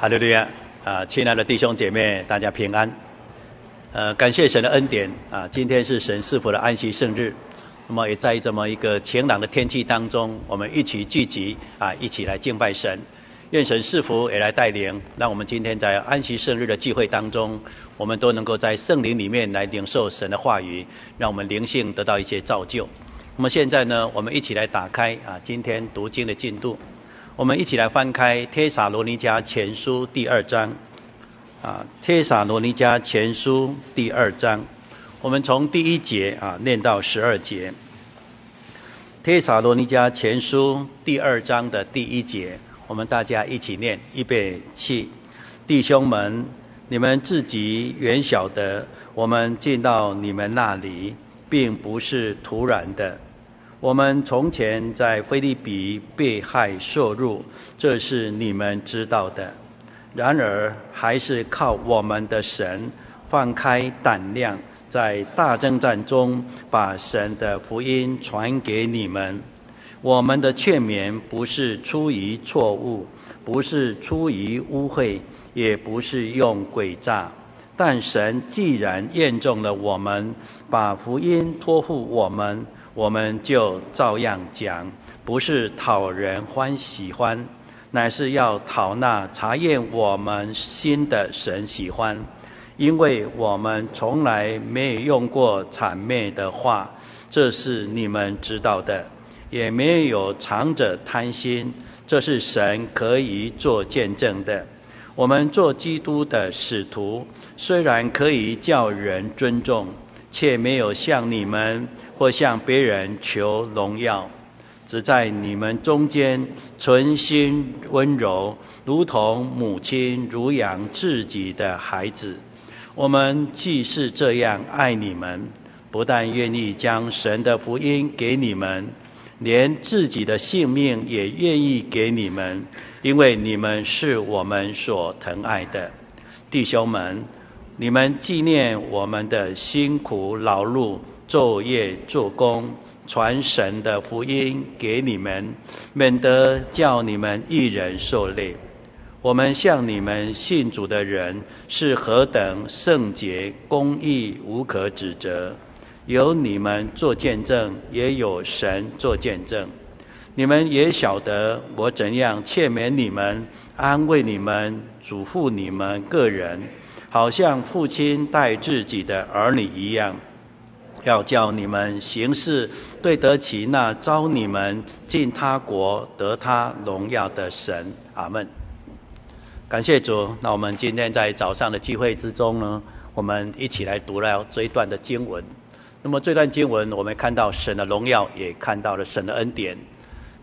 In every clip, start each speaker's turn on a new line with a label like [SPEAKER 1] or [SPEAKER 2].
[SPEAKER 1] 哈利路亚啊！亲爱的弟兄姐妹，大家平安。呃，感谢神的恩典啊！今天是神赐福的安息圣日，那么也在这么一个晴朗的天气当中，我们一起聚集啊，一起来敬拜神。愿神赐福也来带领，让我们今天在安息圣日的聚会当中，我们都能够在圣灵里面来领受神的话语，让我们灵性得到一些造就。那么现在呢，我们一起来打开啊，今天读经的进度。我们一起来翻开《帖撒罗尼迦前书》第二章，啊，《帖撒罗尼迦前书》第二章，我们从第一节啊念到十二节，《帖撒罗尼迦前书》第二章的第一节，我们大家一起念，预备起，弟兄们，你们自己原晓得，我们进到你们那里，并不是突然的。我们从前在腓立比被害受辱，这是你们知道的。然而，还是靠我们的神，放开胆量，在大争战中把神的福音传给你们。我们的劝勉不是出于错误，不是出于污秽，也不是用诡诈。但神既然验证了我们，把福音托付我们。我们就照样讲，不是讨人欢喜欢，乃是要讨那查验我们心的神喜欢。因为我们从来没有用过谄媚的话，这是你们知道的；也没有藏着贪心，这是神可以做见证的。我们做基督的使徒，虽然可以叫人尊重，却没有向你们。或向别人求荣耀，只在你们中间存心温柔，如同母亲乳养自己的孩子。我们既是这样爱你们，不但愿意将神的福音给你们，连自己的性命也愿意给你们，因为你们是我们所疼爱的弟兄们。你们纪念我们的辛苦劳碌。昼夜做工，传神的福音给你们，免得叫你们一人受累。我们向你们信主的人是何等圣洁、公义、无可指责，有你们做见证，也有神做见证。你们也晓得我怎样劝勉你们、安慰你们、嘱咐你们个人，好像父亲待自己的儿女一样。要叫你们行事对得起那召你们进他国得他荣耀的神。阿门。感谢主。那我们今天在早上的聚会之中呢，我们一起来读了这一段的经文。那么这段经文，我们看到神的荣耀，也看到了神的恩典。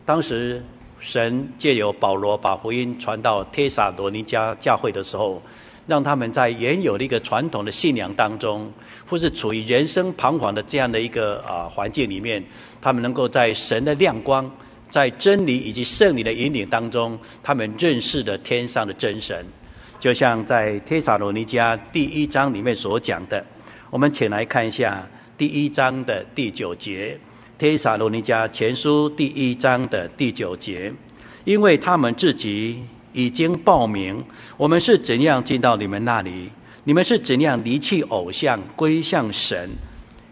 [SPEAKER 1] 当时神借由保罗把福音传到帖撒罗尼迦教会的时候。让他们在原有的一个传统的信仰当中，或是处于人生彷徨的这样的一个啊环境里面，他们能够在神的亮光、在真理以及圣灵的引领当中，他们认识的天上的真神。就像在帖撒罗尼迦第一章里面所讲的，我们请来看一下第一章的第九节，帖撒罗尼迦前书第一章的第九节，因为他们自己。已经报名，我们是怎样进到你们那里？你们是怎样离弃偶像，归向神，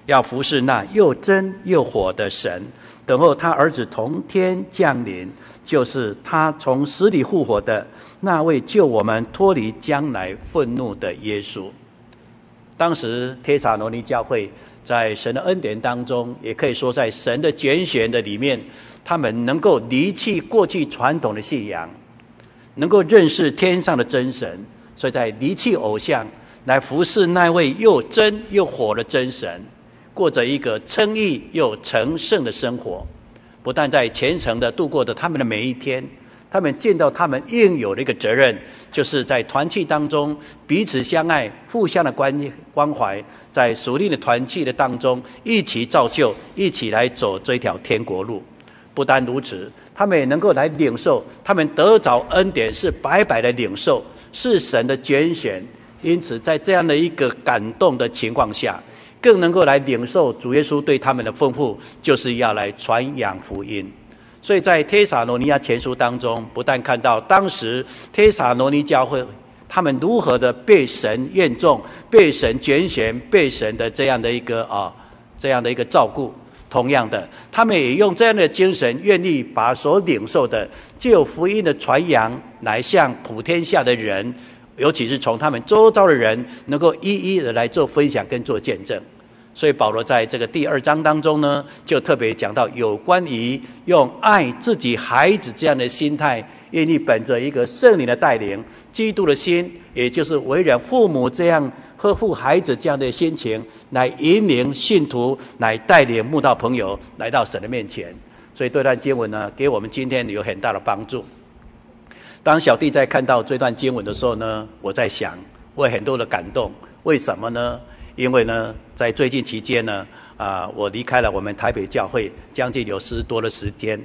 [SPEAKER 1] 要服侍那又真又火的神，等候他儿子从天降临，就是他从死里复活的那位救我们脱离将来愤怒的耶稣。当时帖撒罗尼教会在神的恩典当中，也可以说在神的拣选的里面，他们能够离弃过去传统的信仰。能够认识天上的真神，所以在离弃偶像，来服侍那位又真又活的真神，过着一个称义又成圣的生活。不但在虔诚的度过着他们的每一天，他们尽到他们应有的一个责任，就是在团契当中彼此相爱、互相的关关怀，在属灵的团契的当中一起造就，一起来走这条天国路。不单如此，他们也能够来领受，他们得着恩典是白白的领受，是神的拣选。因此，在这样的一个感动的情况下，更能够来领受主耶稣对他们的吩咐，就是要来传扬福音。所以在帖撒罗尼迦前书当中，不但看到当时帖撒罗尼教会他们如何的被神验中、被神拣选、被神的这样的一个啊这样的一个照顾，同样的，他们也用这样的精神，愿意把所领受的旧福音的传扬，来向普天下的人，尤其是从他们周遭的人，能够一一的来做分享跟做见证。所以保罗在这个第二章当中呢，就特别讲到有关于用爱自己孩子这样的心态，愿意本着一个圣灵的带领、基督的心，也就是为人父母这样呵护孩子这样的心情，来引领信徒，来带领慕道朋友来到神的面前。所以这段经文呢，给我们今天有很大的帮助。当小弟在看到这段经文的时候呢，我在想，我有很多的感动，为什么呢？因为呢，在最近期间呢，啊，我离开了我们台北教会将近有十多的时间，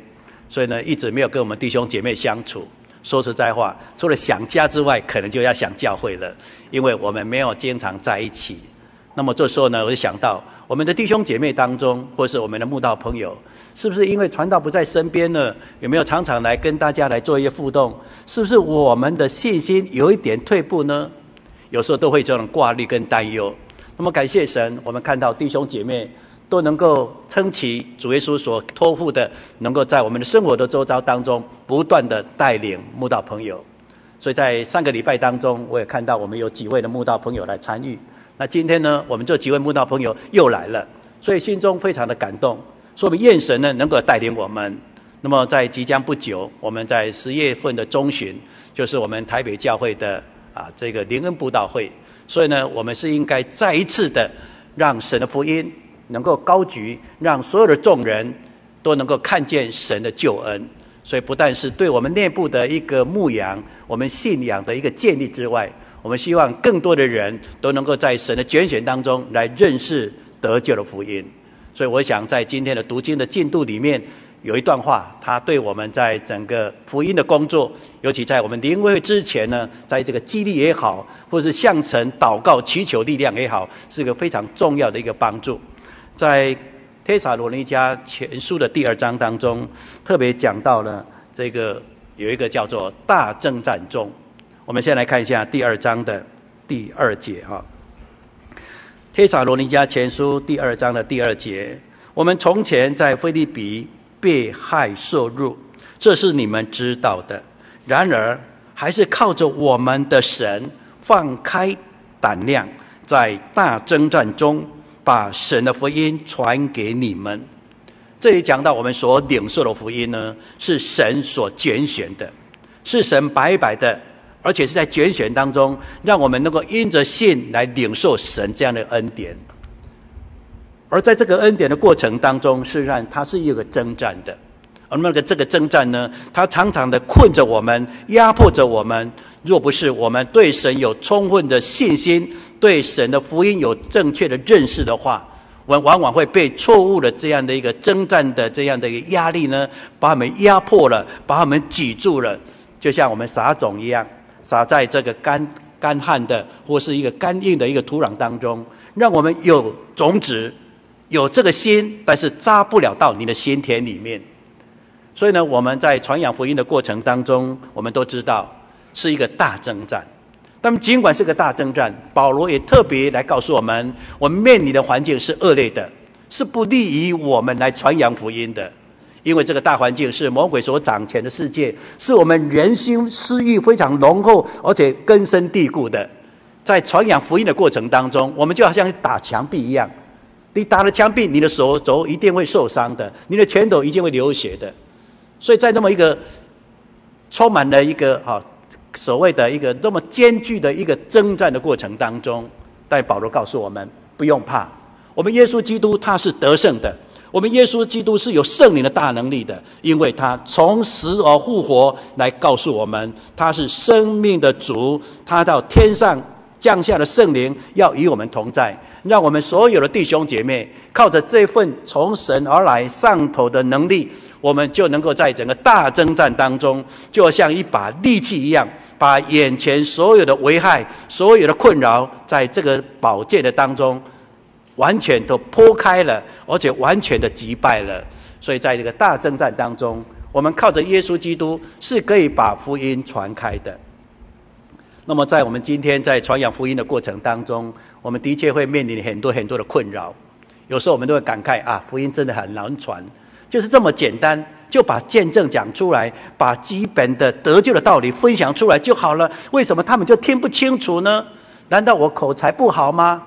[SPEAKER 1] 所以呢，一直没有跟我们弟兄姐妹相处。说实在话，除了想家之外，可能就要想教会了，因为我们没有经常在一起。那么这时候呢，我就想到我们的弟兄姐妹当中，或是我们的慕道朋友，是不是因为传道不在身边呢？有没有常常来跟大家来做一些互动？是不是我们的信心有一点退步呢？有时候都会这种挂虑跟担忧。那么感谢神，我们看到弟兄姐妹都能够撑起主耶稣所托付的，能够在我们的生活的周遭当中不断的带领慕道朋友。所以在上个礼拜当中，我也看到我们有几位的慕道朋友来参与。那今天呢，我们这几位慕道朋友又来了，所以心中非常的感动。说明愿神呢能够带领我们。那么在即将不久，我们在十月份的中旬，就是我们台北教会的啊这个灵恩布道会。所以呢，我们是应该再一次的让神的福音能够高举，让所有的众人都能够看见神的救恩。所以不但是对我们内部的一个牧养、我们信仰的一个建立之外，我们希望更多的人都能够在神的拣选当中来认识得救的福音。所以我想在今天的读经的进度里面。有一段话，他对我们在整个福音的工作，尤其在我们灵会之前呢，在这个激励也好，或是向神祷告祈求力量也好，是一个非常重要的一个帮助。在帖撒罗尼迦前书的第二章当中，特别讲到了这个有一个叫做大争战中。我们先来看一下第二章的第二节哈，帖撒罗尼迦前书第二章的第二节，我们从前在腓立比。被害受辱，这是你们知道的。然而，还是靠着我们的神，放开胆量，在大争战中，把神的福音传给你们。这里讲到我们所领受的福音呢，是神所拣选的，是神白白的，而且是在拣选当中，让我们能够因着信来领受神这样的恩典。而在这个恩典的过程当中，实际上它是一个征战的。而那个这个征战呢，它常常的困着我们，压迫着我们。若不是我们对神有充分的信心，对神的福音有正确的认识的话，我们往往会被错误的这样的一个征战的这样的一个压力呢，把我们压迫了，把我们挤住了。就像我们撒种一样，撒在这个干干旱的或是一个干硬的一个土壤当中，让我们有种子。有这个心，但是扎不了到你的心田里面。所以呢，我们在传扬福音的过程当中，我们都知道是一个大征战。但尽管是个大征战，保罗也特别来告诉我们：我们面临的环境是恶劣的，是不利于我们来传扬福音的。因为这个大环境是魔鬼所掌权的世界，是我们人心私欲非常浓厚而且根深蒂固的。在传扬福音的过程当中，我们就好像打墙壁一样。你打了墙壁，你的手肘一定会受伤的，你的拳头一定会流血的。所以在这么一个充满了一个哈所谓的一个这么艰巨的一个征战的过程当中，但保罗告诉我们不用怕，我们耶稣基督他是得胜的，我们耶稣基督是有圣灵的大能力的，因为他从死而复活，来告诉我们他是生命的主，他到天上。降下的圣灵要与我们同在，让我们所有的弟兄姐妹靠着这份从神而来上头的能力，我们就能够在整个大征战当中，就像一把利器一样，把眼前所有的危害、所有的困扰，在这个宝剑的当中，完全都剖开了，而且完全的击败了。所以，在这个大征战当中，我们靠着耶稣基督是可以把福音传开的。那么，在我们今天在传扬福音的过程当中，我们的确会面临很多很多的困扰。有时候我们都会感慨啊，福音真的很难传，就是这么简单，就把见证讲出来，把基本的得救的道理分享出来就好了。为什么他们就听不清楚呢？难道我口才不好吗？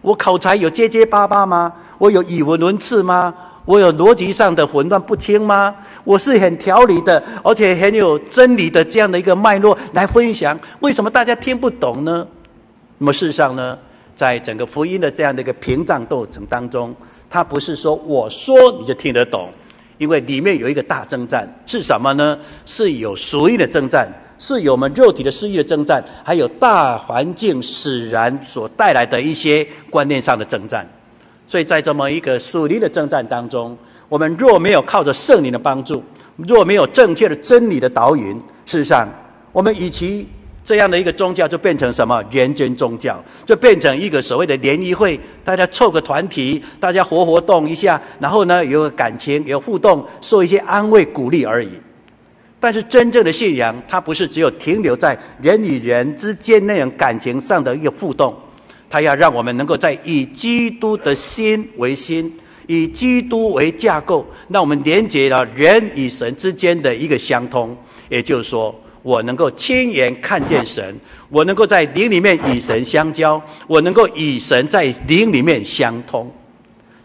[SPEAKER 1] 我口才有结结巴巴吗？我有语无伦次吗？我有逻辑上的混乱不清吗？我是很条理的，而且很有真理的这样的一个脉络来分享，为什么大家听不懂呢？那么事实上呢，在整个福音的这样的一个屏障斗争当中，它不是说我说你就听得懂，因为里面有一个大征战，是什么呢？是有属灵的征战，是有我们肉体的私欲的征战，还有大环境使然所带来的一些观念上的征战。所以在这么一个属灵的征战当中，我们若没有靠着圣灵的帮助，若没有正确的真理的导引，事实上，我们与其这样的一个宗教就变成什么人间宗教，就变成一个所谓的联谊会，大家凑个团体，大家活活动一下，然后呢有个感情有互动，受一些安慰鼓励而已。但是真正的信仰，它不是只有停留在人与人之间那种感情上的一个互动。它要让我们能够在以基督的心为心，以基督为架构，让我们连接了人与神之间的一个相通。也就是说，我能够亲眼看见神，我能够在灵里面与神相交，我能够与神在灵里面相通。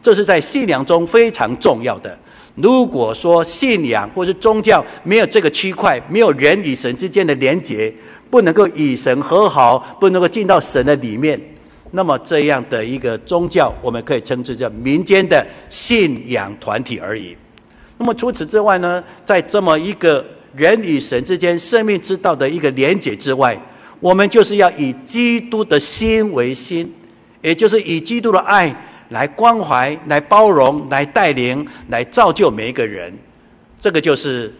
[SPEAKER 1] 这是在信仰中非常重要的。如果说信仰或是宗教没有这个区块，没有人与神之间的连接，不能够与神和好，不能够进到神的里面。那么这样的一个宗教，我们可以称之叫民间的信仰团体而已。那么除此之外呢，在这么一个人与神之间生命之道的一个连结之外，我们就是要以基督的心为心，也就是以基督的爱来关怀、来包容、来带领、来造就每一个人。这个就是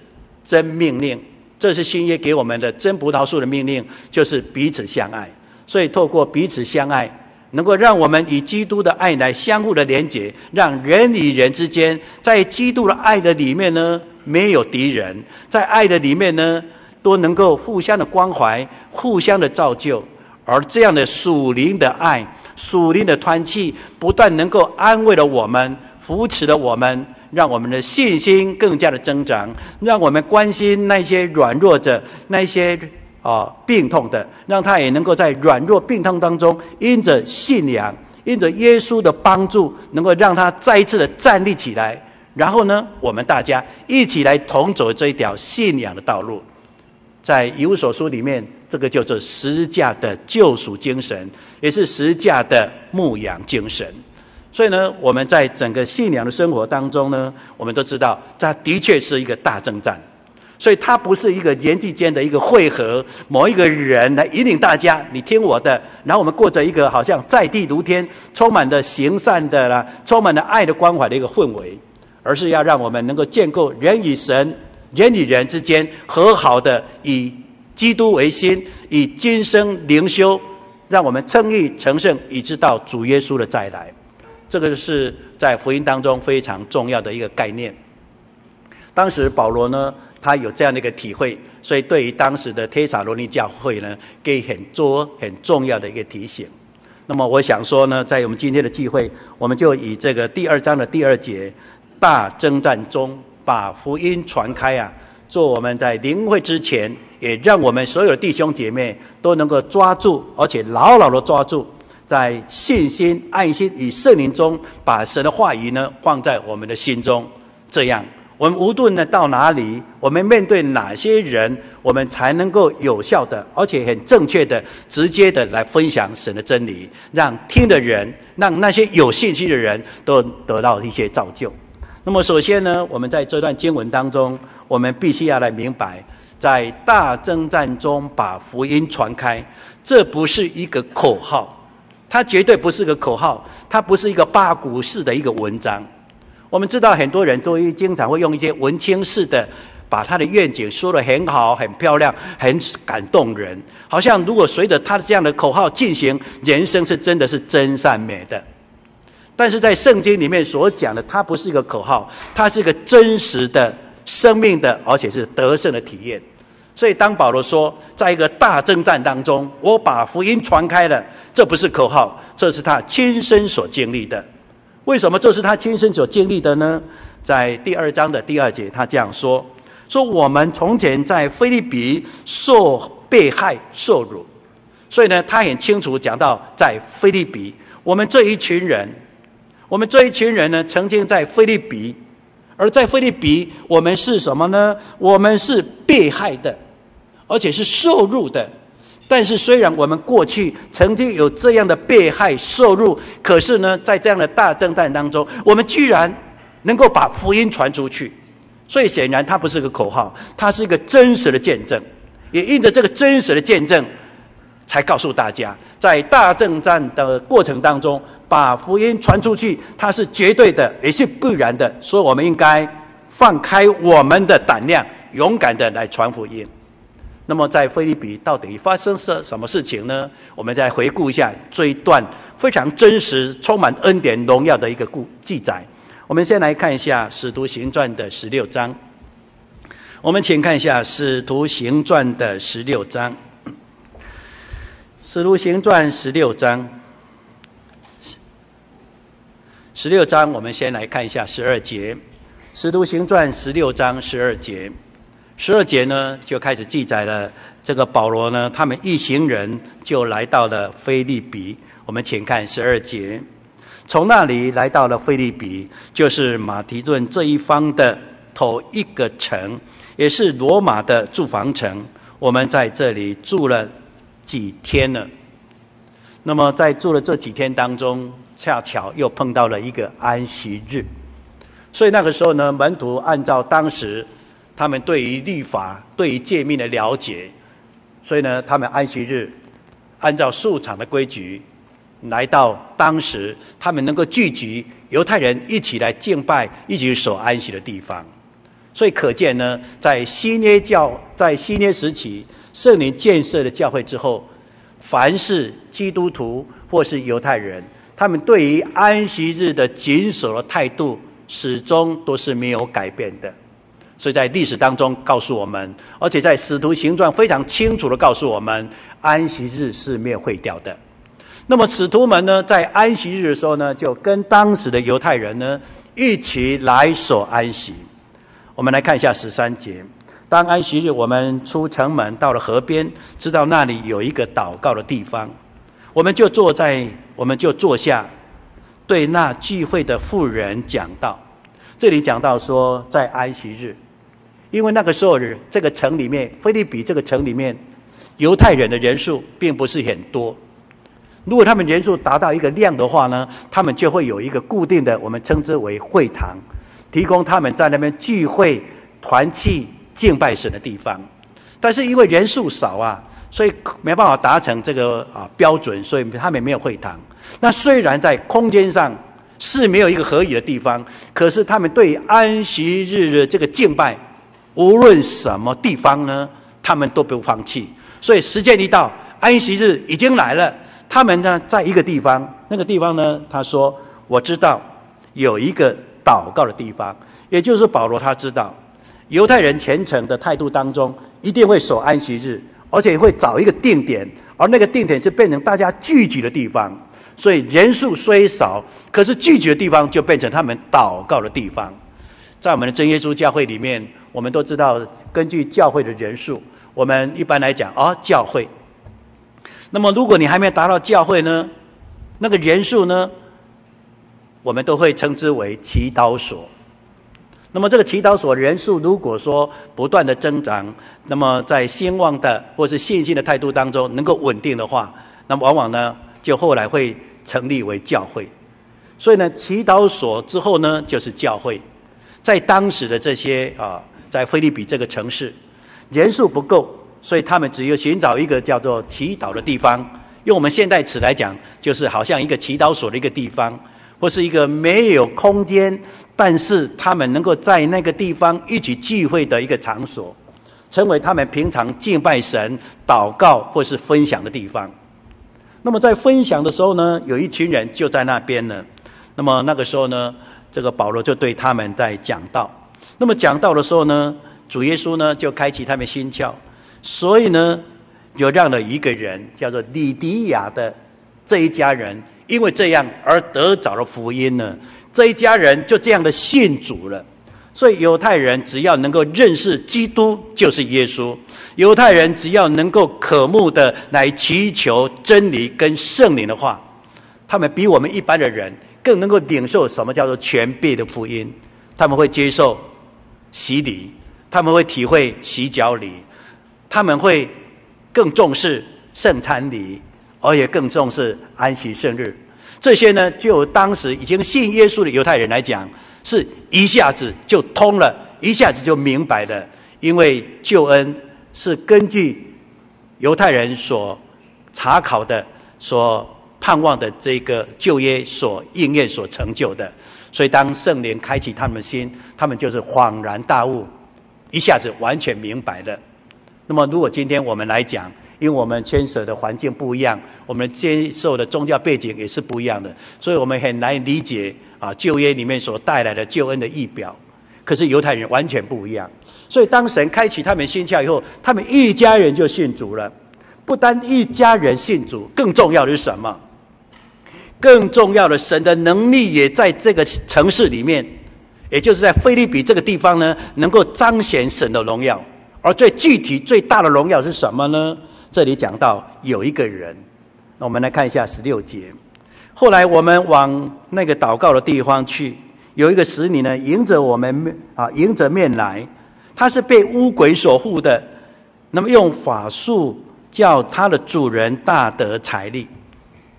[SPEAKER 1] 真命令，这是新约给我们的真葡萄树的命令，就是彼此相爱。所以，透过彼此相爱，能够让我们以基督的爱来相互的连接，让人与人之间在基督的爱的里面呢，没有敌人，在爱的里面呢，都能够互相的关怀，互相的造就。而这样的属灵的爱、属灵的团契，不但能够安慰了我们，扶持了我们，让我们的信心更加的增长，让我们关心那些软弱者，那些。啊，病痛的，让他也能够在软弱病痛当中，因着信仰，因着耶稣的帮助，能够让他再一次的站立起来。然后呢，我们大家一起来同走这一条信仰的道路。在以无所书里面，这个叫做十字架的救赎精神，也是十字架的牧养精神。所以呢，我们在整个信仰的生活当中呢，我们都知道，这的确是一个大征战。所以，它不是一个人际间的一个汇合，某一个人来引领大家，你听我的，然后我们过着一个好像在地如天、充满着行善的啦、充满了爱的关怀的一个氛围，而是要让我们能够建构人与神、人与人之间和好的，以基督为心，以今生灵修，让我们称义成圣，以知道主耶稣的再来。这个是在福音当中非常重要的一个概念。当时保罗呢，他有这样的一个体会，所以对于当时的帖撒罗尼教会呢，给很多很重要的一个提醒。那么我想说呢，在我们今天的聚会，我们就以这个第二章的第二节，大征战中把福音传开啊，做我们在灵会之前，也让我们所有的弟兄姐妹都能够抓住，而且牢牢的抓住，在信心、爱心与圣灵中，把神的话语呢放在我们的心中，这样。我们无论呢到哪里，我们面对哪些人，我们才能够有效的，而且很正确的、直接的来分享神的真理，让听的人，让那些有信心的人都得到一些造就。那么，首先呢，我们在这段经文当中，我们必须要来明白，在大征战中把福音传开，这不是一个口号，它绝对不是个口号，它不是一个八股式的一个文章。我们知道很多人都会经常会用一些文青式的，把他的愿景说得很好、很漂亮、很感动人，好像如果随着他的这样的口号进行，人生是真的是真善美的。但是在圣经里面所讲的，它不是一个口号，它是一个真实的生命的，而且是得胜的体验。所以，当保罗说，在一个大征战当中，我把福音传开了，这不是口号，这是他亲身所经历的。为什么这是他亲身所经历的呢？在第二章的第二节，他这样说：说我们从前在菲律宾受被害、受辱。所以呢，他很清楚讲到，在菲律宾，我们这一群人，我们这一群人呢，曾经在菲律宾，而在菲律宾，我们是什么呢？我们是被害的。而且是受辱的，但是虽然我们过去曾经有这样的被害受辱，可是呢，在这样的大征战当中，我们居然能够把福音传出去。所以显然，它不是个口号，它是一个真实的见证。也印着这个真实的见证，才告诉大家，在大征战的过程当中，把福音传出去，它是绝对的，也是必然的。所以，我们应该放开我们的胆量，勇敢的来传福音。那么在菲律宾到底发生了什么事情呢？我们再回顾一下这一段非常真实、充满恩典、荣耀的一个故记载。我们先来看一下《使徒行传》的十六章。我们请看一下《使徒行传》的十六章，《使徒行传》十六章，十六章，我们先来看一下十二节，《使徒行传》十六章十二节。十二节呢，就开始记载了这个保罗呢，他们一行人就来到了腓利比。我们请看十二节，从那里来到了腓利比，就是马提顿这一方的头一个城，也是罗马的住房城。我们在这里住了几天了。那么在住了这几天当中，恰巧又碰到了一个安息日，所以那个时候呢，门徒按照当时。他们对于律法、对于诫命的了解，所以呢，他们安息日按照素场的规矩，来到当时他们能够聚集犹太人一起来敬拜、一起守安息的地方。所以可见呢，在新约教在新约时期圣灵建设的教会之后，凡是基督徒或是犹太人，他们对于安息日的谨守的态度，始终都是没有改变的。所以在历史当中告诉我们，而且在使徒行传非常清楚地告诉我们，安息日是没有毁掉的。那么使徒们呢，在安息日的时候呢，就跟当时的犹太人呢一起来守安息。我们来看一下十三节，当安息日，我们出城门到了河边，知道那里有一个祷告的地方，我们就坐在，我们就坐下，对那聚会的妇人讲道。这里讲到说，在安息日。因为那个时候，这个城里面，腓立比这个城里面，犹太人的人数并不是很多。如果他们人数达到一个量的话呢，他们就会有一个固定的，我们称之为会堂，提供他们在那边聚会、团契、敬拜神的地方。但是因为人数少啊，所以没办法达成这个啊标准，所以他们没有会堂。那虽然在空间上是没有一个合宜的地方，可是他们对安息日的这个敬拜。无论什么地方呢，他们都不放弃。所以时间一到，安息日已经来了。他们呢，在一个地方，那个地方呢，他说：“我知道有一个祷告的地方，也就是保罗他知道，犹太人虔诚的态度当中，一定会守安息日，而且会找一个定点，而那个定点是变成大家聚集的地方。所以人数虽少，可是聚集的地方就变成他们祷告的地方。在我们的真耶稣教会里面。”我们都知道，根据教会的人数，我们一般来讲，哦，教会。那么，如果你还没有达到教会呢，那个人数呢，我们都会称之为祈祷所。那么，这个祈祷所人数如果说不断的增长，那么在兴旺的或是信心的态度当中能够稳定的话，那么往往呢，就后来会成立为教会。所以呢，祈祷所之后呢，就是教会。在当时的这些啊。在菲律比这个城市，人数不够，所以他们只有寻找一个叫做祈祷的地方。用我们现代词来讲，就是好像一个祈祷所的一个地方，或是一个没有空间，但是他们能够在那个地方一起聚会的一个场所，成为他们平常敬拜神、祷告或是分享的地方。那么在分享的时候呢，有一群人就在那边呢。那么那个时候呢，这个保罗就对他们在讲道。那么讲道的时候呢，主耶稣呢就开启他们心窍，所以呢，有让了一个人叫做李迪亚的这一家人，因为这样而得着了福音呢，这一家人就这样的信主了。所以犹太人只要能够认识基督就是耶稣，犹太人只要能够渴慕的来祈求真理跟圣灵的话，他们比我们一般的人更能够领受什么叫做全备的福音。他们会接受洗礼，他们会体会洗脚礼，他们会更重视圣餐礼，而且更重视安息圣日。这些呢，就当时已经信耶稣的犹太人来讲。是一下子就通了，一下子就明白了，因为救恩是根据犹太人所查考的、所盼望的这个旧约所应验、所成就的。所以，当圣灵开启他们的心，他们就是恍然大悟，一下子完全明白了。那么，如果今天我们来讲，因为我们牵涉的环境不一样，我们接受的宗教背景也是不一样的，所以我们很难理解。啊，旧约里面所带来的救恩的意表，可是犹太人完全不一样。所以当神开启他们心窍以后，他们一家人就信主了。不单一家人信主，更重要的是什么？更重要的，神的能力也在这个城市里面，也就是在菲律比这个地方呢，能够彰显神的荣耀。而最具体、最大的荣耀是什么呢？这里讲到有一个人，那我们来看一下十六节。后来我们往那个祷告的地方去，有一个使女呢，迎着我们啊，迎着面来，他是被乌鬼所附的，那么用法术叫他的主人大得财力。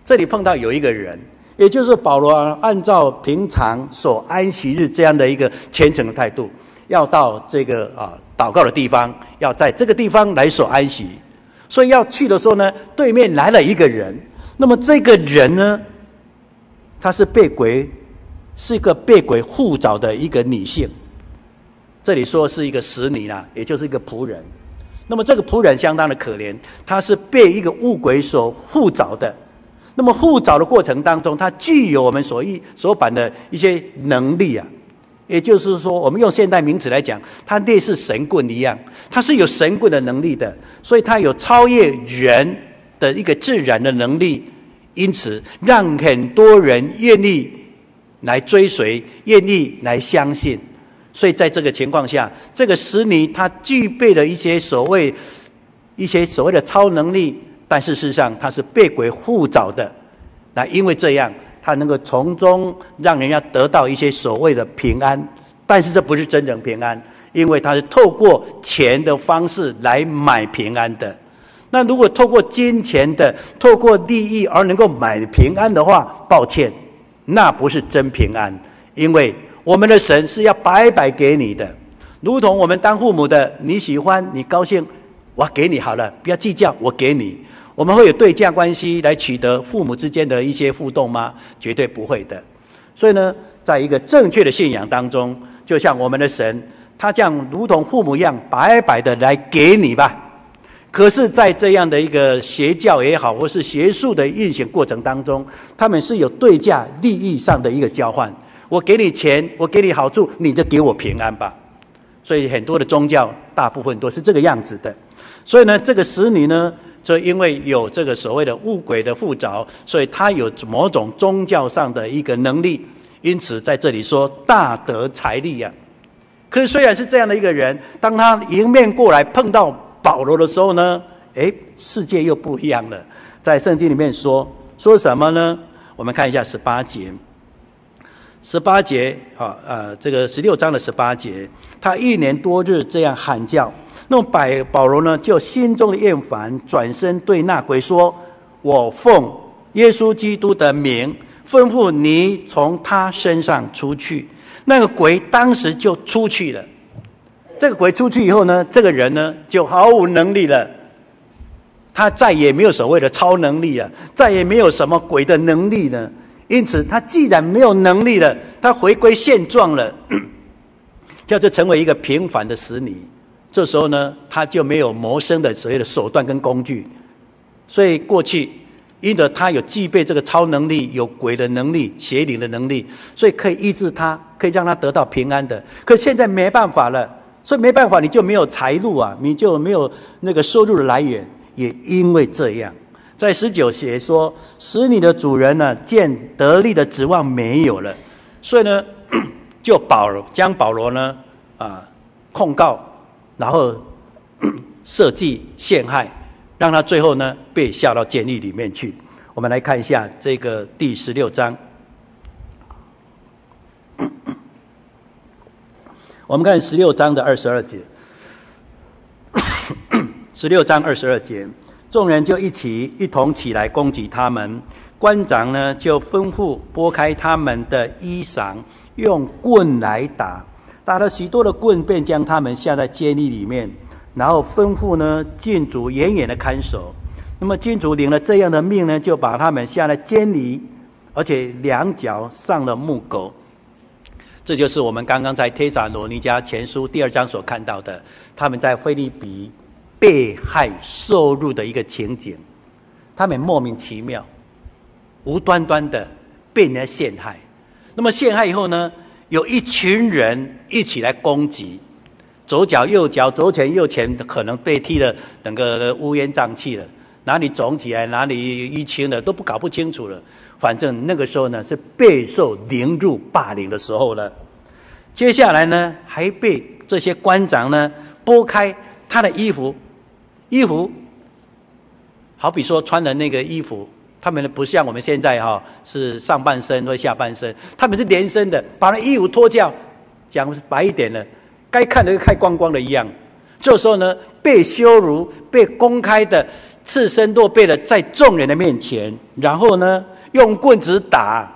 [SPEAKER 1] 这里碰到有一个人，也就是保罗按照平常所安息日这样的一个虔诚的态度，要到这个啊祷告的地方，要在这个地方来所安息，所以要去的时候呢，对面来了一个人，那么这个人呢？他是被鬼，是一个被鬼附着的一个女性。这里说是一个使女啦，也就是一个仆人。那么这个仆人相当的可怜，她是被一个污鬼所附着的。那么互找的过程当中，它具有我们所一所版的一些能力啊。也就是说，我们用现代名词来讲，它类似神棍一样，它是有神棍的能力的，所以它有超越人的一个自然的能力。因此，让很多人愿意来追随，愿意来相信。所以，在这个情况下，这个使女她具备了一些所谓一些所谓的超能力，但事实上他是被鬼附着的。那因为这样，他能够从中让人家得到一些所谓的平安，但是这不是真正平安，因为他是透过钱的方式来买平安的。那如果透过金钱的、透过利益而能够买平安的话，抱歉，那不是真平安，因为我们的神是要白白给你的，如同我们当父母的，你喜欢、你高兴，我给你好了，不要计较，我给你。我们会有对价关系来取得父母之间的一些互动吗？绝对不会的。所以呢，在一个正确的信仰当中，就像我们的神，他这样如同父母一样，白白的来给你吧。可是，在这样的一个邪教也好，或是邪术的运行过程当中，他们是有对价利益上的一个交换。我给你钱，我给你好处，你就给我平安吧。所以，很多的宗教大部分都是这个样子的。所以呢，这个使女呢，所以因为有这个所谓的物鬼的附着，所以他有某种宗教上的一个能力，因此在这里说大德财力呀。可是，虽然是这样的一个人，当他迎面过来碰到。保罗的时候呢，诶，世界又不一样了。在圣经里面说说什么呢？我们看一下十八节。十八节啊，呃，这个十六章的十八节，他一年多日这样喊叫，那么百保罗呢，就心中的厌烦，转身对那鬼说：“我奉耶稣基督的名，吩咐你从他身上出去。”那个鬼当时就出去了。这个鬼出去以后呢，这个人呢就毫无能力了，他再也没有所谓的超能力了，再也没有什么鬼的能力了。因此，他既然没有能力了，他回归现状了，叫做成为一个平凡的使女。这时候呢，他就没有谋生的所谓的手段跟工具。所以过去因着他有具备这个超能力，有鬼的能力、邪灵的能力，所以可以医治他，可以让他得到平安的。可现在没办法了，所以没办法，你就没有财路啊，你就没有那个收入的来源。也因为这样，在十九节说，使你的主人呢，见得利的指望没有了，所以呢，就保将保罗呢啊控告，然后 设计陷害。让他最后呢被下到监狱里面去。我们来看一下这个第十六章。我们看十六章的二十二节。十六章二十二节，众人就一起一同起来攻击他们。官长呢就吩咐拨开他们的衣裳，用棍来打，打了许多的棍，便将他们下在监狱里面。然后吩咐呢，郡主远远的看守。那么郡主领了这样的命呢，就把他们下了监狱，而且两脚上了木狗。这就是我们刚刚在帖撒罗尼迦前书第二章所看到的，他们在腓立比被害受辱的一个情景。他们莫名其妙、无端端的被人陷害。那么陷害以后呢，有一群人一起来攻击。左脚右脚，左前右前，可能被踢得整个乌烟瘴气了，哪里肿起来，哪里淤青了，都不搞不清楚了。反正那个时候呢，是备受凌辱霸凌的时候了。接下来呢，还被这些官长呢拨开他的衣服，衣服，好比说穿的那个衣服，他们呢不像我们现在哈是上半身或下半身，他们是连身的，把那衣服脱掉，讲白一点呢。该看的看光光的一样，这时候呢，被羞辱、被公开的赤身裸背的在众人的面前，然后呢，用棍子打。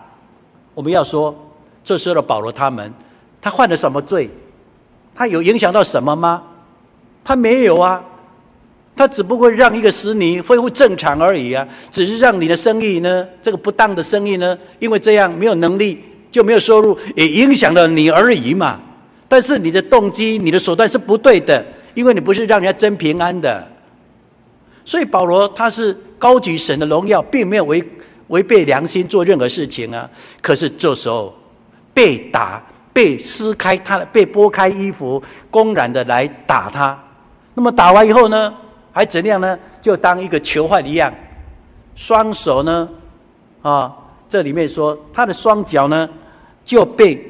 [SPEAKER 1] 我们要说，这时候的保罗他们，他犯了什么罪？他有影响到什么吗？他没有啊，他只不过让一个使你恢复正常而已啊，只是让你的生意呢，这个不当的生意呢，因为这样没有能力就没有收入，也影响了你而已嘛。但是你的动机、你的手段是不对的，因为你不是让人家争平安的。所以保罗他是高举神的荣耀，并没有违违背良心做任何事情啊。可是这时候被打、被撕开他、被剥开衣服，公然的来打他。那么打完以后呢，还怎样呢？就当一个囚犯一样，双手呢，啊，这里面说他的双脚呢就被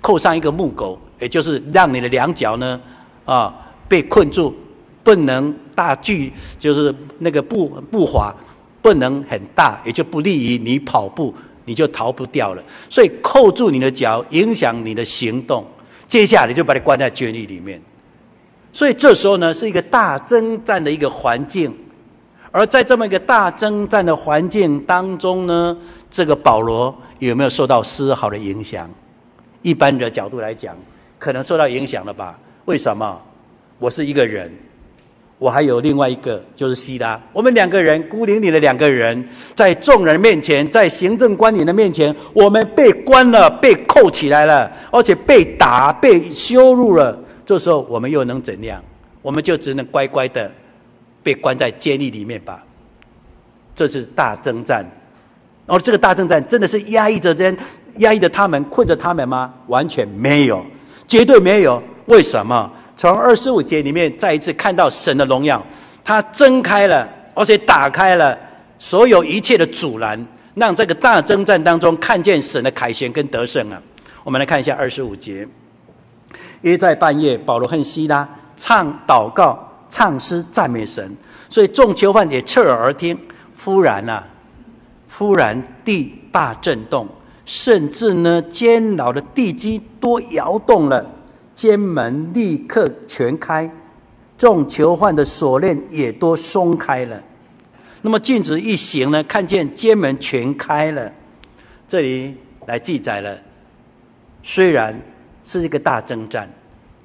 [SPEAKER 1] 扣上一个木狗。也就是让你的两脚呢，啊，被困住，不能大距，就是那个步步伐不能很大，也就不利于你跑步，你就逃不掉了。所以扣住你的脚，影响你的行动，接下来你就把你关在监狱里面。所以这时候呢，是一个大征战的一个环境，而在这么一个大征战的环境当中呢，这个保罗有没有受到丝毫的影响？一般的角度来讲。可能受到影响了吧？为什么？我是一个人，我还有另外一个，就是西拉。我们两个人孤零零的两个人，在众人面前，在行政官员的面前，我们被关了，被扣起来了，而且被打、被羞辱了。这时候我们又能怎样？我们就只能乖乖的被关在监狱里面吧。这是大征战，而这个大征战真的是压抑着人，压抑着他们，困着他们吗？完全没有。绝对没有，为什么？从二十五节里面再一次看到神的荣耀，他睁开了，而且打开了所有一切的阻拦，让这个大征战当中看见神的凯旋跟得胜啊！我们来看一下二十五节，约在半夜，保罗和西拉唱祷告、唱诗赞美神，所以众囚犯也侧耳而听。忽然啊，忽然地大震动。甚至呢，监牢的地基都摇动了，监门立刻全开，众囚犯的锁链也都松开了。那么禁止一行呢，看见监门全开了，这里来记载了，虽然是一个大征战，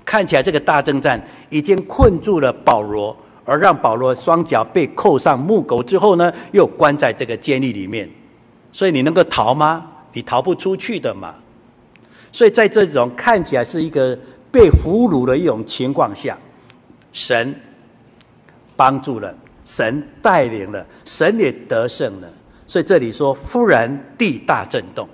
[SPEAKER 1] 看起来这个大征战已经困住了保罗，而让保罗双脚被扣上木狗之后呢，又关在这个监狱里面，所以你能够逃吗？你逃不出去的嘛，所以在这种看起来是一个被俘虏的一种情况下，神帮助了，神带领了，神也得胜了。所以这里说，忽然地大震动。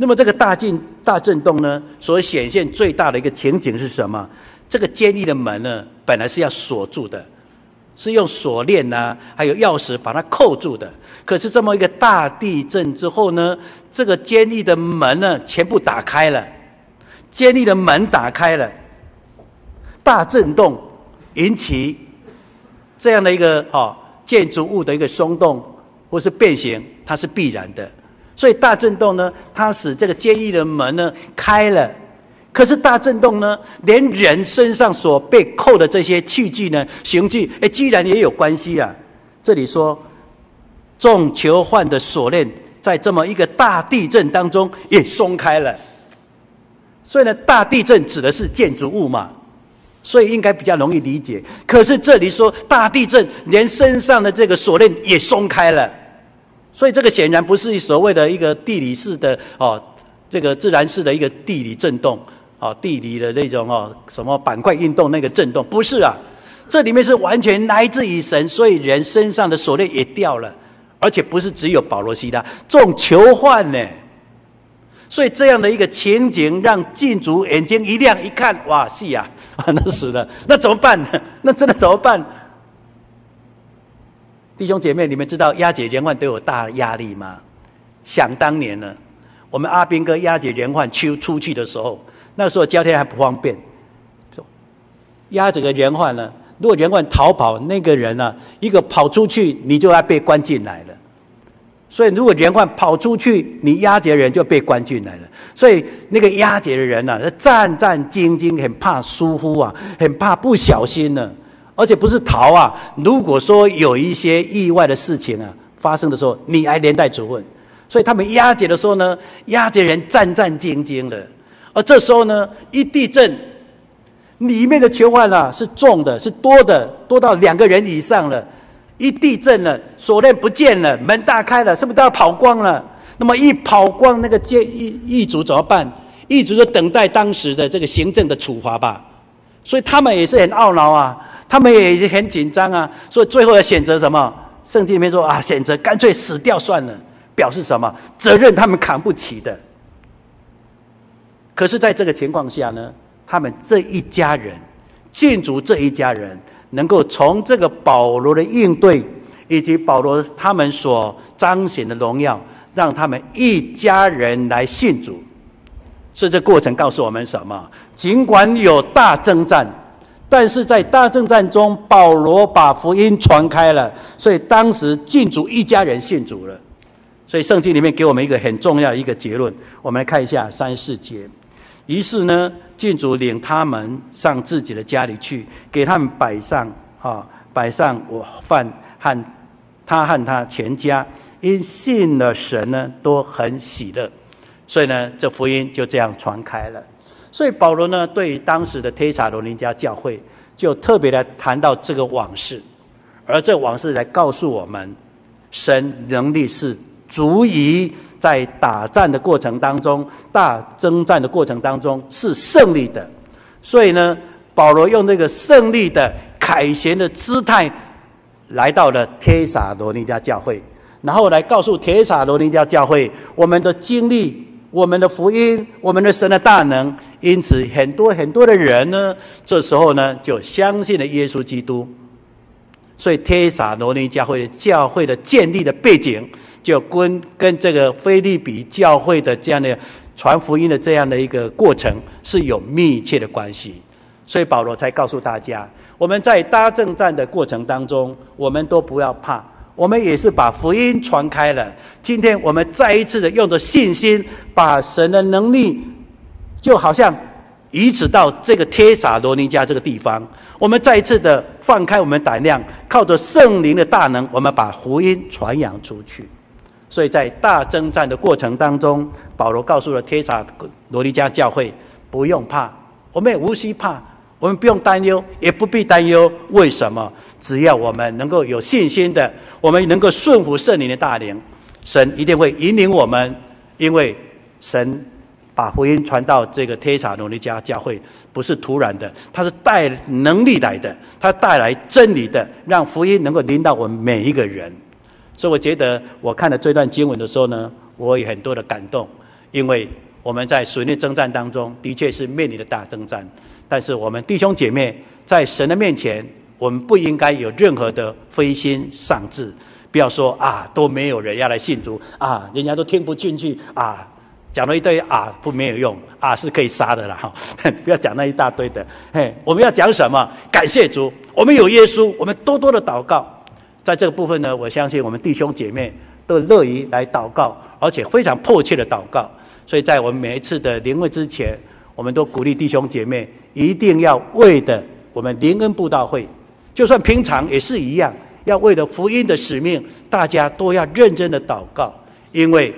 [SPEAKER 1] 那么这个大震大震动呢，所显现最大的一个情景是什么？这个监狱的门呢，本来是要锁住的，是用锁链呐、啊，还有钥匙把它扣住的。可是这么一个大地震之后呢，这个监狱的门呢，全部打开了。监狱的门打开了，大震动引起这样的一个哦建筑物的一个松动或是变形，它是必然的。所以大震动呢，它使这个监狱的门呢开了。可是大震动呢，连人身上所被扣的这些器具呢、刑具，哎，居然也有关系啊！这里说，众囚犯的锁链在这么一个大地震当中也松开了。所以呢，大地震指的是建筑物嘛，所以应该比较容易理解。可是这里说大地震，连身上的这个锁链也松开了。所以这个显然不是所谓的一个地理式的哦，这个自然式的一个地理震动哦，地理的那种哦什么板块运动那个震动，不是啊，这里面是完全来自于神，所以人身上的锁链也掉了，而且不是只有保罗西拉，众囚犯呢。所以这样的一个情景，让禁足眼睛一亮，一看，哇，是呀，啊，那死了，那怎么办呢？那真的怎么办？弟兄姐妹，你们知道押解人犯都有大压力吗？想当年呢，我们阿兵哥押解人犯出出去的时候，那时候交通还不方便，押这个人犯呢，如果人犯逃跑，那个人呢，一个跑出去，你就要被关进来了。所以，如果人犯跑出去，你押解人就被关进来了。所以，那个押解的人呢，战战兢兢，很怕疏忽啊，很怕不小心呢。而且不是逃啊！如果说有一些意外的事情啊发生的时候，你还连带处分。所以他们押解的时候呢，押解人战战兢兢的。而这时候呢，一地震，里面的囚犯啊是重的，是多的，多到两个人以上了。一地震了，锁链不见了，门大开了，是不是都要跑光了？那么一跑光，那个监狱狱卒怎么办？狱卒就等待当时的这个行政的处罚吧。所以他们也是很懊恼啊。他们也很紧张啊，所以最后要选择什么？圣经里面说啊，选择干脆死掉算了，表示什么？责任他们扛不起的。可是，在这个情况下呢，他们这一家人，郡主这一家人，能够从这个保罗的应对，以及保罗他们所彰显的荣耀，让他们一家人来信主。所以，这过程告诉我们什么？尽管有大征战。但是在大征战中，保罗把福音传开了，所以当时禁主一家人信主了。所以圣经里面给我们一个很重要一个结论，我们来看一下三十四节。于是呢，禁主领他们上自己的家里去，给他们摆上啊，摆上我饭和他和他全家，因信了神呢，都很喜乐。所以呢，这福音就这样传开了。所以保罗呢，对于当时的帖撒罗尼迦教会，就特别的谈到这个往事，而这往事来告诉我们，神能力是足以在打战的过程当中、大征战的过程当中是胜利的。所以呢，保罗用这个胜利的凯旋的姿态，来到了帖撒罗尼迦教会，然后来告诉帖撒罗尼迦教会，我们的经历。我们的福音，我们的神的大能，因此很多很多的人呢，这时候呢就相信了耶稣基督。所以帖撒罗尼教会教会的建立的背景，就跟跟这个菲利比教会的这样的传福音的这样的一个过程是有密切的关系。所以保罗才告诉大家，我们在大征战的过程当中，我们都不要怕。我们也是把福音传开了。今天我们再一次的用着信心，把神的能力，就好像移植到这个帖撒罗尼迦这个地方。我们再一次的放开我们胆量，靠着圣灵的大能，我们把福音传扬出去。所以在大征战的过程当中，保罗告诉了帖撒罗尼迦教会：不用怕，我们也无需怕。我们不用担忧，也不必担忧。为什么？只要我们能够有信心的，我们能够顺服圣灵的大灵，神一定会引领我们。因为神把福音传到这个天撒罗尼迦教会，不是突然的，他是带能力来的，他带来真理的，让福音能够临到我们每一个人。所以我觉得，我看了这段经文的时候呢，我有很多的感动，因为我们在属灵征战当中，的确是面临的大征战，但是我们弟兄姐妹在神的面前，我们不应该有任何的灰心丧志，不要说啊都没有人要来信主啊，人家都听不进去啊。讲了一堆啊，不没有用啊，是可以杀的了哈！不要讲那一大堆的。嘿，我们要讲什么？感谢主，我们有耶稣，我们多多的祷告。在这个部分呢，我相信我们弟兄姐妹都乐于来祷告，而且非常迫切的祷告。所以在我们每一次的灵会之前，我们都鼓励弟兄姐妹一定要为的我们灵恩布道会，就算平常也是一样，要为了福音的使命，大家都要认真的祷告，因为。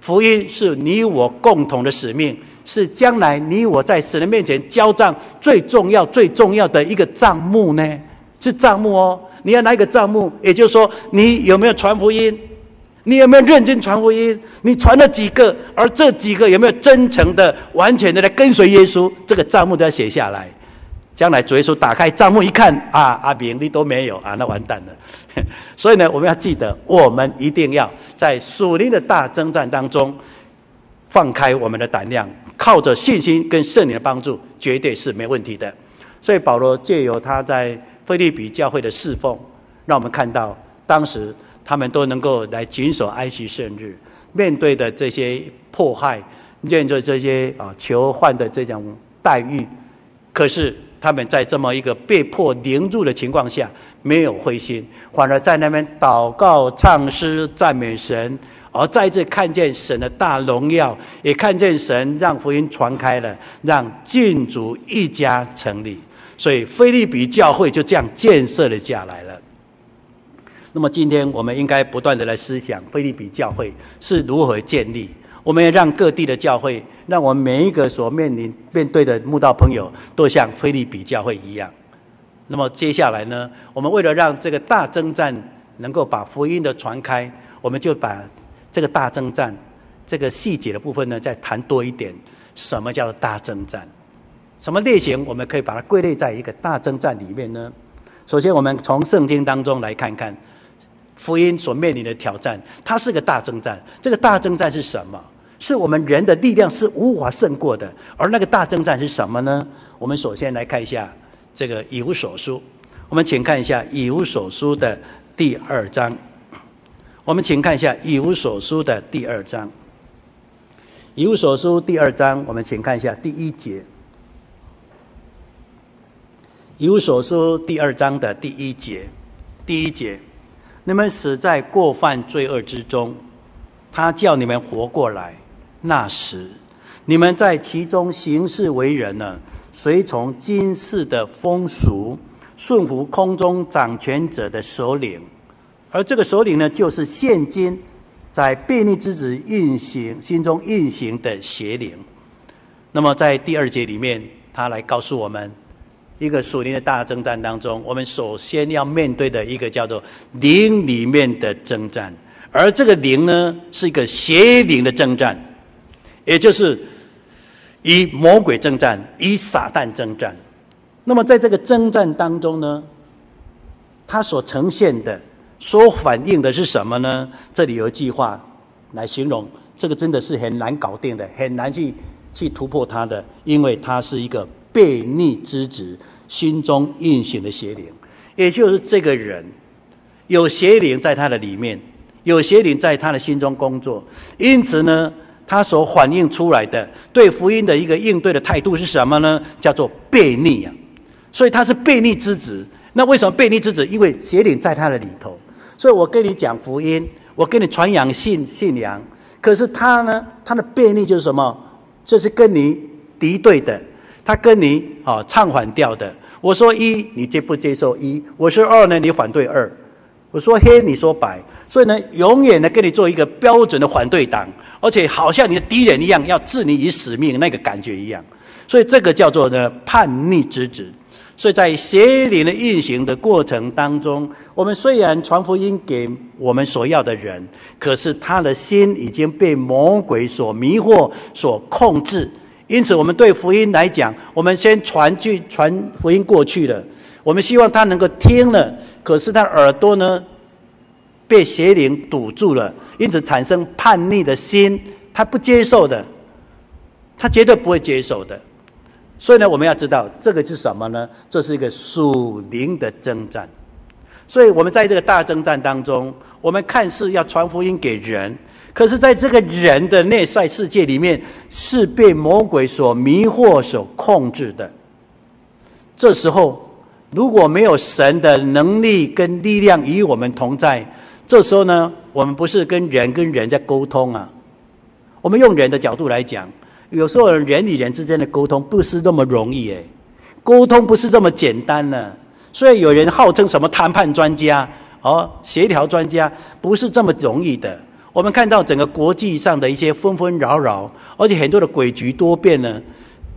[SPEAKER 1] 福音是你我共同的使命，是将来你我在神的面前交账最重要、最重要的一个账目呢？是账目哦。你要拿一个账目，也就是说，你有没有传福音？你有没有认真传福音？你传了几个？而这几个有没有真诚的、完全的来跟随耶稣？这个账目都要写下来。将来主耶稣打开账目一看，啊，阿明你都没有啊，那完蛋了。所以呢，我们要记得，我们一定要在属灵的大征战当中，放开我们的胆量，靠着信心跟圣灵的帮助，绝对是没问题的。所以保罗借由他在腓立比教会的侍奉，让我们看到当时他们都能够来谨守安息圣日，面对的这些迫害，面对这些啊囚犯的这种待遇，可是。他们在这么一个被迫凌辱的情况下，没有灰心，反而在那边祷告、唱诗、赞美神，而再次看见神的大荣耀，也看见神让福音传开了，让进主一家成立，所以腓立比教会就这样建设了下来了。那么今天我们应该不断的来思想菲利比教会是如何建立。我们要让各地的教会，让我们每一个所面临面对的慕道朋友，都像菲利比教会一样。那么接下来呢，我们为了让这个大征战能够把福音的传开，我们就把这个大征战这个细节的部分呢，再谈多一点。什么叫做大征战？什么类型？我们可以把它归类在一个大征战里面呢？首先，我们从圣经当中来看看福音所面临的挑战，它是个大征战。这个大征战是什么？是我们人的力量是无法胜过的，而那个大征战是什么呢？我们首先来看一下这个以弗所书，我们请看一下以弗所书的第二章。我们请看一下以弗所书的第二章。以弗所书第二章，我们请看一下第一节。以弗所书第二章的第一节，第一节，你们死在过犯罪恶之中，他叫你们活过来。那时，你们在其中行事为人呢，随从今世的风俗，顺服空中掌权者的首领，而这个首领呢，就是现今在悖逆之子运行心中运行的邪灵。那么在第二节里面，他来告诉我们，一个属灵的大征战当中，我们首先要面对的一个叫做灵里面的征战，而这个灵呢，是一个邪灵的征战。也就是与魔鬼征战，与撒旦征战。那么在这个征战当中呢，它所呈现的、所反映的是什么呢？这里有一句话来形容，这个真的是很难搞定的，很难去去突破它的，因为它是一个悖逆之子心中运行的邪灵，也就是这个人有邪灵在他的里面，有邪灵在他的心中工作，因此呢。他所反映出来的对福音的一个应对的态度是什么呢？叫做悖逆啊！所以他是悖逆之子。那为什么悖逆之子？因为邪灵在他的里头。所以我跟你讲福音，我跟你传扬信信仰。可是他呢？他的悖逆就是什么？就是跟你敌对的，他跟你啊唱反调的。我说一，你接不接受一？我说二呢，你反对二。我说黑，你说白。所以呢，永远呢跟你做一个标准的反对党。而且好像你的敌人一样，要置你于死命那个感觉一样，所以这个叫做呢叛逆之子。所以在邪灵的运行的过程当中，我们虽然传福音给我们所要的人，可是他的心已经被魔鬼所迷惑、所控制。因此，我们对福音来讲，我们先传去传福音过去了，我们希望他能够听了，可是他耳朵呢，被邪灵堵住了，因此产生叛逆的心，他不接受的，他绝对不会接受的。所以呢，我们要知道这个是什么呢？这是一个属灵的征战。所以我们在这个大征战当中，我们看似要传福音给人，可是在这个人的内在世界里面，是被魔鬼所迷惑、所控制的。这时候，如果没有神的能力跟力量与我们同在，这时候呢，我们不是跟人跟人在沟通啊。我们用人的角度来讲。有时候人与人之间的沟通不是那么容易诶，沟通不是这么简单呢。所以有人号称什么谈判专家哦，协调专家，不是这么容易的。我们看到整个国际上的一些纷纷扰扰，而且很多的诡谲多变呢。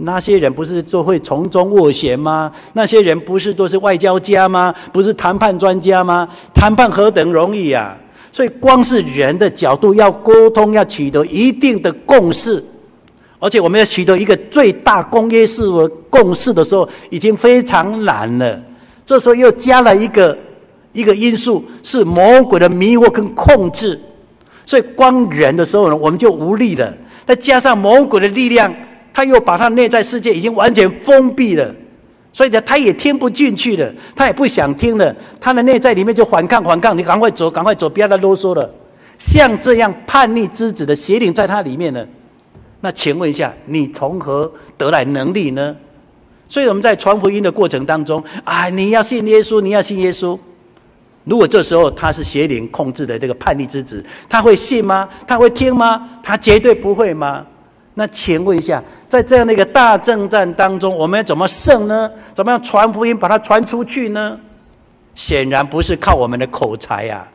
[SPEAKER 1] 那些人不是就会从中斡旋吗？那些人不是都是外交家吗？不是谈判专家吗？谈判何等容易啊！所以光是人的角度要沟通，要取得一定的共识。而且我们要取得一个最大公约数的共识的时候，已经非常难了。这时候又加了一个一个因素，是魔鬼的迷惑跟控制。所以光人的时候呢，我们就无力了。再加上魔鬼的力量，他又把他内在世界已经完全封闭了，所以呢，他也听不进去了，他也不想听了。他的内在里面就反抗反抗，你赶快走，赶快走，不要再啰嗦了。像这样叛逆之子的邪灵在他里面呢。那请问一下，你从何得来能力呢？所以我们在传福音的过程当中，啊，你要信耶稣，你要信耶稣。如果这时候他是邪灵控制的这个叛逆之子，他会信吗？他会听吗？他绝对不会吗？那请问一下，在这样的一个大征战当中，我们要怎么胜呢？怎么样传福音，把它传出去呢？显然不是靠我们的口才呀，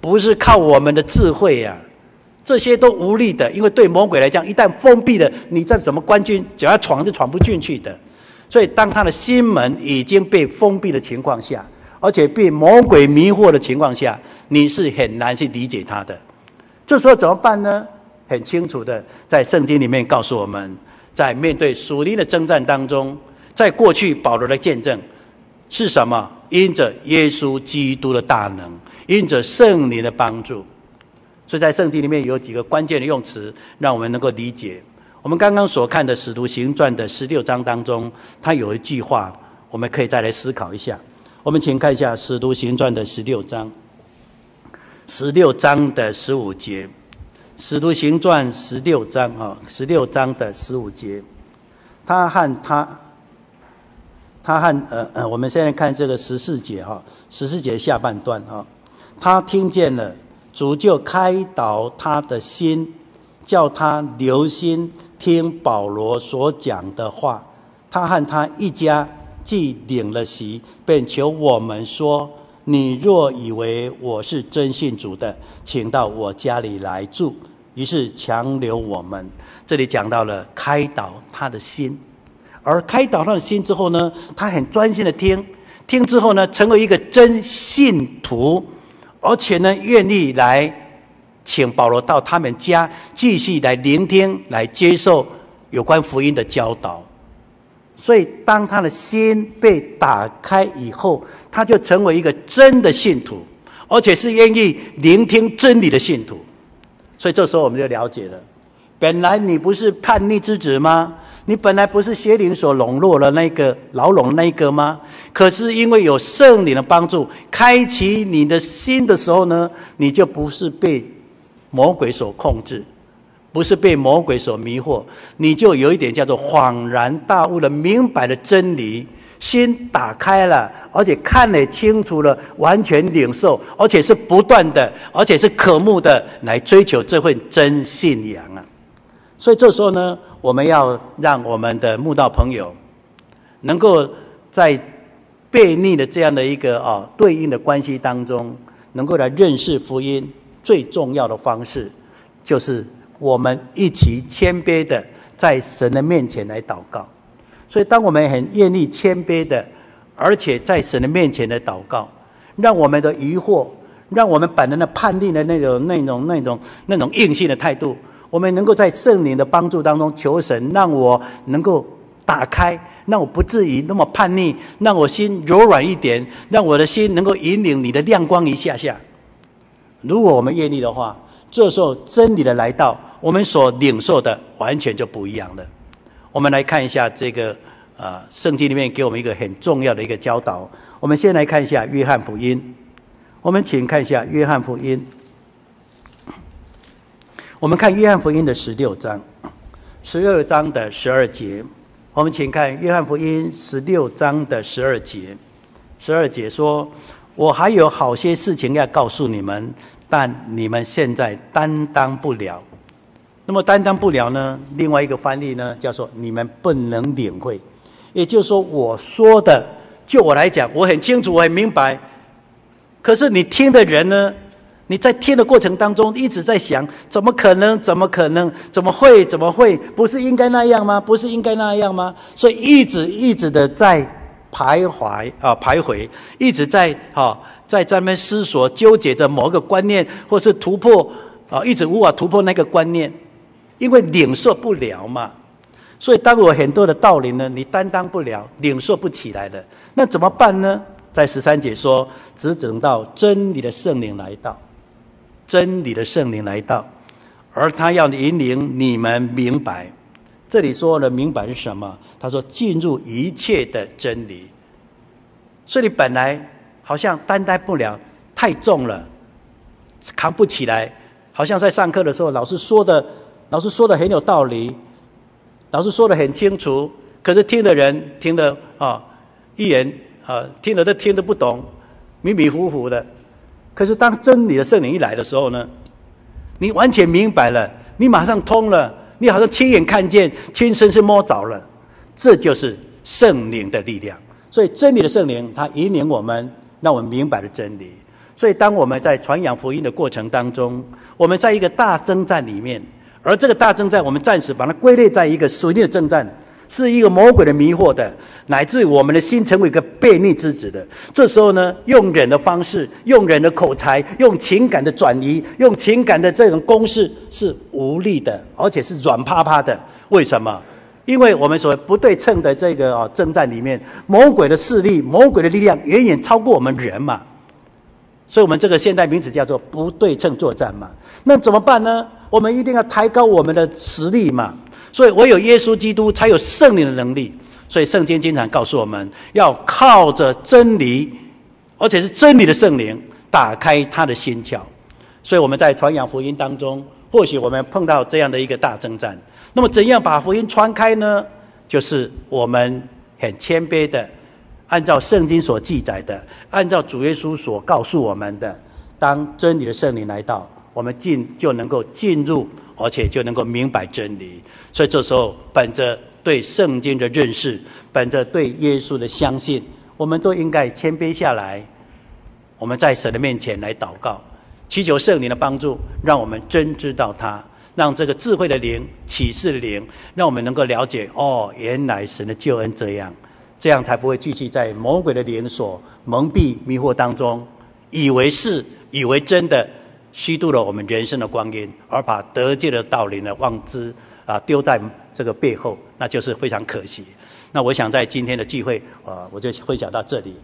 [SPEAKER 1] 不是靠我们的智慧呀。这些都无力的，因为对魔鬼来讲，一旦封闭了，你再怎么关进，只要闯就闯不进去的。所以，当他的心门已经被封闭的情况下，而且被魔鬼迷惑的情况下，你是很难去理解他的。这时候怎么办呢？很清楚的，在圣经里面告诉我们，在面对属灵的征战当中，在过去保罗的见证是什么？因着耶稣基督的大能，因着圣灵的帮助。所以在圣经里面有几个关键的用词，让我们能够理解。我们刚刚所看的《使徒行传》的十六章当中，它有一句话，我们可以再来思考一下。我们请看一下《使徒行传》的十六章，十六章的十五节，《使徒行传》十六章啊，十六章的十五节，他和他，他和呃呃，我们现在看这个十四节哈，十四节下半段啊，他听见了。主就开导他的心，叫他留心听保罗所讲的话。他和他一家既领了席，便求我们说：“你若以为我是真信主的，请到我家里来住。”于是强留我们。这里讲到了开导他的心，而开导他的心之后呢，他很专心的听，听之后呢，成为一个真信徒。而且呢，愿意来请保罗到他们家继续来聆听、来接受有关福音的教导。所以，当他的心被打开以后，他就成为一个真的信徒，而且是愿意聆听真理的信徒。所以，这时候我们就了解了：本来你不是叛逆之子吗？你本来不是邪灵所笼络的那个牢笼那个吗？可是因为有圣灵的帮助，开启你的心的时候呢，你就不是被魔鬼所控制，不是被魔鬼所迷惑，你就有一点叫做恍然大悟了明白的真理，心打开了，而且看得清楚了，完全领受，而且是不断的，而且是渴慕的来追求这份真信仰啊！所以这时候呢，我们要让我们的慕道朋友，能够在悖逆的这样的一个啊对应的关系当中，能够来认识福音。最重要的方式，就是我们一起谦卑的在神的面前来祷告。所以，当我们很愿意谦卑的，而且在神的面前的祷告，让我们的疑惑，让我们本能的叛逆的那种、那种、那种、那种硬性的态度，我们能够在圣灵的帮助当中求神，让我能够打开，让我不至于那么叛逆，让我心柔软一点，让我的心能够引领你的亮光一下下。如果我们愿意的话，这时候真理的来到，我们所领受的完全就不一样了。我们来看一下这个呃，圣经里面给我们一个很重要的一个教导。我们先来看一下约翰福音，我们请看一下约翰福音。我们看约翰福音的十六章，十二章的十二节。我们请看约翰福音十六章的十二节，十二节说。我还有好些事情要告诉你们，但你们现在担当不了。那么担当不了呢？另外一个翻译呢，叫做你们不能领会。也就是说，我说的，就我来讲，我很清楚，我很明白。可是你听的人呢？你在听的过程当中，一直在想：怎么可能？怎么可能？怎么会？怎么会？不是应该那样吗？不是应该那样吗？所以一直一直的在。徘徊啊，徘徊，一直在哈，在这边思索、纠结着某个观念，或是突破啊，一直无法突破那个观念，因为领受不了嘛。所以，当我很多的道理呢，你担当不了，领受不起来的，那怎么办呢？在十三节说，只等到真理的圣灵来到，真理的圣灵来到，而他要引领你们明白。这里说的明白是什么？他说进入一切的真理，所以你本来好像担待不了，太重了，扛不起来。好像在上课的时候，老师说的，老师说的很有道理，老师说的很清楚，可是听的人听得啊，一言啊，听了都听得不懂，迷迷糊糊的。可是当真理的圣灵一来的时候呢，你完全明白了，你马上通了。你好像亲眼看见，亲身是摸着了，这就是圣灵的力量。所以真理的圣灵，它引领我们，让我们明白了真理。所以当我们在传扬福音的过程当中，我们在一个大征战里面，而这个大征战，我们暂时把它归类在一个属灵的征战。是一个魔鬼的迷惑的，乃至于我们的心成为一个悖逆之子的。这时候呢，用人的方式，用人的口才，用情感的转移，用情感的这种攻势是无力的，而且是软趴趴的。为什么？因为我们所谓不对称的这个啊征战里面，魔鬼的势力、魔鬼的力量远远超过我们人嘛。所以，我们这个现代名词叫做不对称作战嘛。那怎么办呢？我们一定要抬高我们的实力嘛。所以，唯有耶稣基督才有圣灵的能力。所以，圣经经常告诉我们要靠着真理，而且是真理的圣灵，打开他的心窍。所以，我们在传扬福音当中，或许我们碰到这样的一个大征战。那么，怎样把福音传开呢？就是我们很谦卑的，按照圣经所记载的，按照主耶稣所告诉我们的，当真理的圣灵来到，我们进就能够进入。而且就能够明白真理，所以这时候，本着对圣经的认识，本着对耶稣的相信，我们都应该谦卑下来。我们在神的面前来祷告，祈求圣灵的帮助，让我们真知道他，让这个智慧的灵、启示的灵，让我们能够了解哦，原来神的救恩这样，这样才不会继续在魔鬼的灵所蒙蔽、迷惑当中，以为是，以为真的。虚度了我们人生的光阴，而把得救的道理呢忘之啊，丢在这个背后，那就是非常可惜。那我想在今天的聚会啊，我就分享到这里。